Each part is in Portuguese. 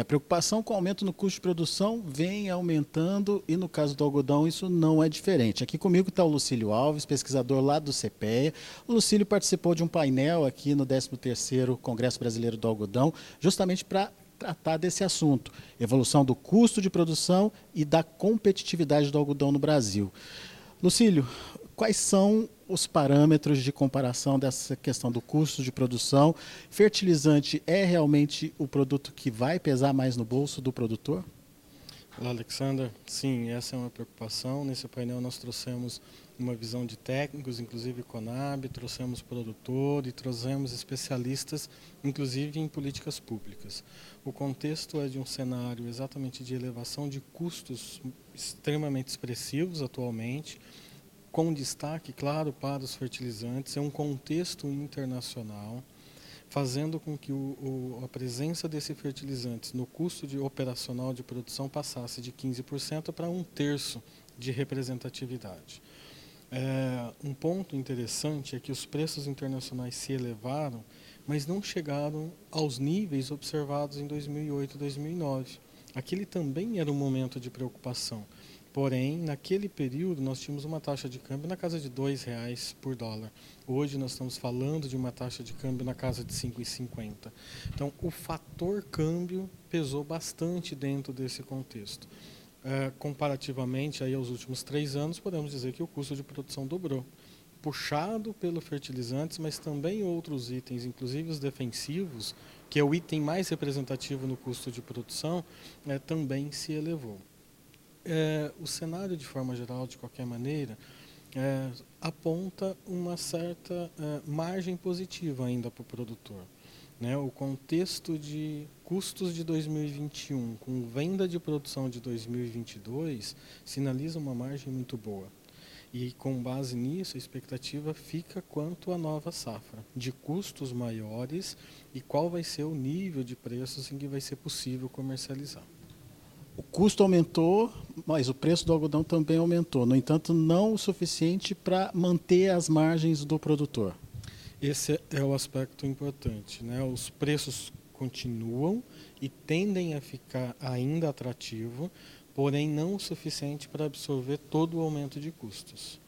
A preocupação com o aumento no custo de produção vem aumentando e no caso do algodão isso não é diferente. Aqui comigo está o Lucílio Alves, pesquisador lá do CPEA. O Lucílio participou de um painel aqui no 13º Congresso Brasileiro do Algodão, justamente para tratar desse assunto, evolução do custo de produção e da competitividade do algodão no Brasil. Lucílio, quais são os parâmetros de comparação dessa questão do custo de produção? Fertilizante é realmente o produto que vai pesar mais no bolso do produtor? Olá, Alexander. Sim, essa é uma preocupação. Nesse painel nós trouxemos uma visão de técnicos, inclusive Conab, trouxemos produtor e trouxemos especialistas, inclusive em políticas públicas. O contexto é de um cenário exatamente de elevação de custos extremamente expressivos atualmente, com destaque, claro, para os fertilizantes. É um contexto internacional, fazendo com que o, o, a presença desses fertilizantes no custo de operacional de produção passasse de 15% para um terço de representatividade. É, um ponto interessante é que os preços internacionais se elevaram, mas não chegaram aos níveis observados em 2008 e 2009. Aquele também era um momento de preocupação. Porém, naquele período, nós tínhamos uma taxa de câmbio na casa de R$ reais por dólar. Hoje, nós estamos falando de uma taxa de câmbio na casa de R$ 5,50. Então, o fator câmbio pesou bastante dentro desse contexto. É, comparativamente aí aos últimos três anos, podemos dizer que o custo de produção dobrou, puxado pelo fertilizantes, mas também outros itens, inclusive os defensivos, que é o item mais representativo no custo de produção, é, também se elevou. É, o cenário, de forma geral, de qualquer maneira, é, aponta uma certa é, margem positiva ainda para o produtor. Né, o contexto de custos de 2021 com venda de produção de 2022 sinaliza uma margem muito boa. E com base nisso, a expectativa fica quanto à nova safra, de custos maiores e qual vai ser o nível de preços em que vai ser possível comercializar. O custo aumentou, mas o preço do algodão também aumentou. No entanto, não o suficiente para manter as margens do produtor. Esse é o aspecto importante. Né? Os preços continuam e tendem a ficar ainda atrativo, porém não o suficiente para absorver todo o aumento de custos.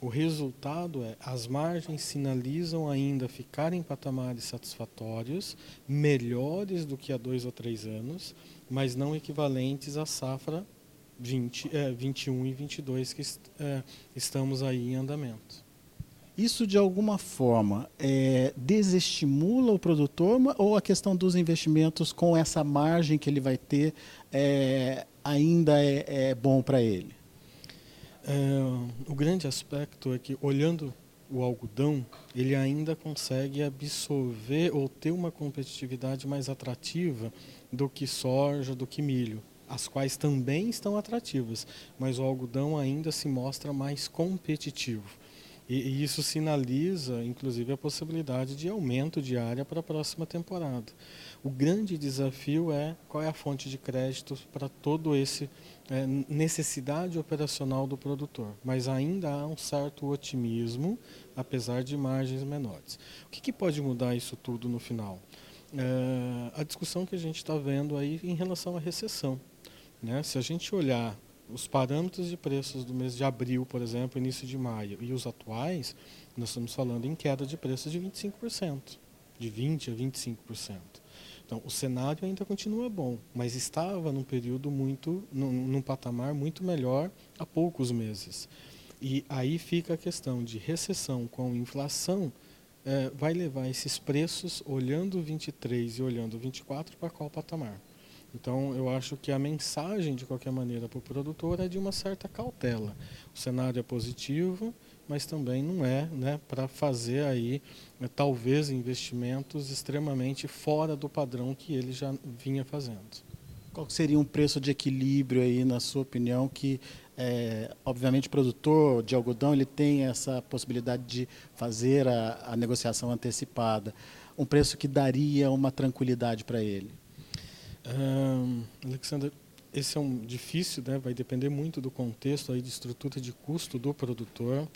O resultado é as margens sinalizam ainda ficar em patamares satisfatórios, melhores do que há dois ou três anos, mas não equivalentes à safra 20, é, 21 e 22 que é, estamos aí em andamento. Isso, de alguma forma, é, desestimula o produtor ou a questão dos investimentos com essa margem que ele vai ter é, ainda é, é bom para ele? É, o grande aspecto é que, olhando o algodão, ele ainda consegue absorver ou ter uma competitividade mais atrativa do que soja, do que milho, as quais também estão atrativas, mas o algodão ainda se mostra mais competitivo. E, e, isso sinaliza, inclusive, a possibilidade de aumento de área para a próxima temporada. O grande desafio é qual é a fonte de crédito para todo esse é, necessidade operacional do produtor. Mas ainda há um certo otimismo, apesar de margens menores. O que, que pode mudar isso tudo no final? É, a discussão que a gente está vendo aí em relação à recessão. Né? Se a gente olhar os parâmetros de preços do mês de abril, por exemplo, início de maio, e os atuais, nós estamos falando em queda de preços de 25%, de 20% a 25%. Então, o cenário ainda continua bom, mas estava num período muito, num, num patamar muito melhor há poucos meses. E aí fica a questão de recessão com inflação, é, vai levar esses preços, olhando 23 e olhando 24, para qual patamar? Então, eu acho que a mensagem, de qualquer maneira, para o produtor é de uma certa cautela. O cenário é positivo, mas também não é né, para fazer aí, né, talvez, investimentos extremamente fora do padrão que ele já vinha fazendo. Qual seria um preço de equilíbrio aí, na sua opinião, que, é, obviamente, o produtor de algodão ele tem essa possibilidade de fazer a, a negociação antecipada. Um preço que daria uma tranquilidade para ele? Alexander, esse é um difícil, né? vai depender muito do contexto aí de estrutura de custo do produtor.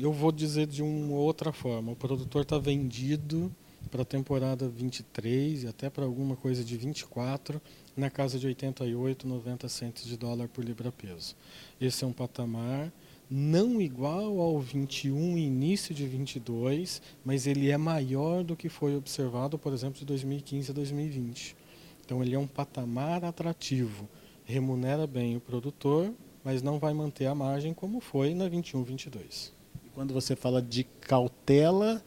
Eu vou dizer de uma outra forma: o produtor está vendido para a temporada 23 e até para alguma coisa de 24 na casa de 88, 90 centos de dólar por libra-peso. Esse é um patamar não igual ao 21 início de 22, mas ele é maior do que foi observado, por exemplo, de 2015 a 2020. Então ele é um patamar atrativo, remunera bem o produtor, mas não vai manter a margem como foi na 21, 22. E quando você fala de cautela,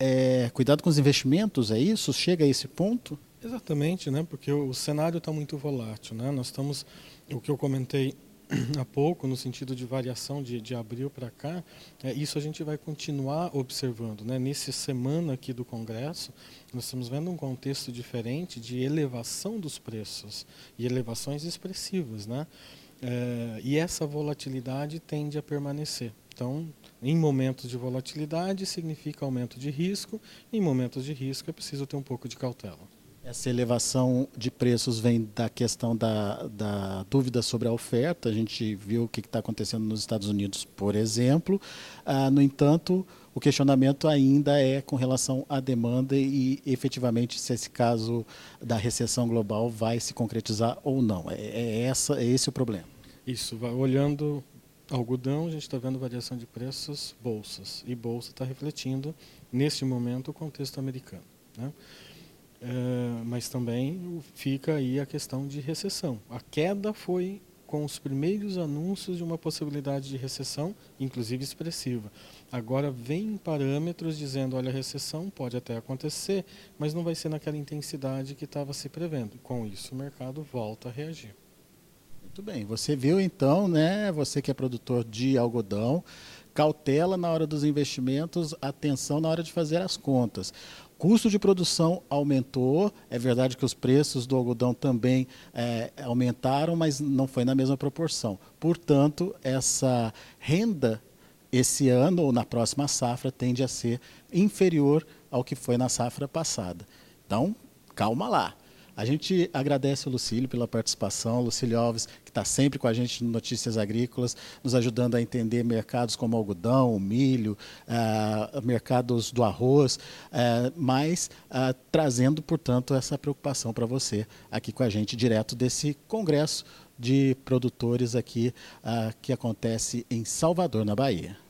é, cuidado com os investimentos, é isso? Chega a esse ponto? Exatamente, né? Porque o cenário está muito volátil, né? Nós estamos, o que eu comentei há pouco, no sentido de variação de, de abril para cá, é, isso a gente vai continuar observando. Né? Nessa semana aqui do Congresso, nós estamos vendo um contexto diferente de elevação dos preços e elevações expressivas. Né? É, e essa volatilidade tende a permanecer. Então, em momentos de volatilidade significa aumento de risco, em momentos de risco é preciso ter um pouco de cautela. Essa elevação de preços vem da questão da, da dúvida sobre a oferta. A gente viu o que está acontecendo nos Estados Unidos, por exemplo. Ah, no entanto, o questionamento ainda é com relação à demanda e, efetivamente, se esse caso da recessão global vai se concretizar ou não. É, é essa, é esse o problema. Isso, olhando algodão, a gente está vendo variação de preços, bolsas. E bolsa está refletindo, neste momento, o contexto americano. Né? É, mas também fica aí a questão de recessão. A queda foi com os primeiros anúncios de uma possibilidade de recessão, inclusive expressiva. Agora vem parâmetros dizendo, olha, a recessão pode até acontecer, mas não vai ser naquela intensidade que estava se prevendo. Com isso, o mercado volta a reagir. Muito bem. Você viu então, né? Você que é produtor de algodão, cautela na hora dos investimentos, atenção na hora de fazer as contas custo de produção aumentou. É verdade que os preços do algodão também é, aumentaram, mas não foi na mesma proporção. Portanto, essa renda esse ano ou na próxima safra tende a ser inferior ao que foi na safra passada. Então, calma lá. A gente agradece o Lucílio pela participação, Lucílio Alves, que está sempre com a gente no Notícias Agrícolas, nos ajudando a entender mercados como algodão, milho, uh, mercados do arroz, uh, mas uh, trazendo, portanto, essa preocupação para você aqui com a gente, direto desse congresso de produtores aqui que acontece em Salvador, na Bahia.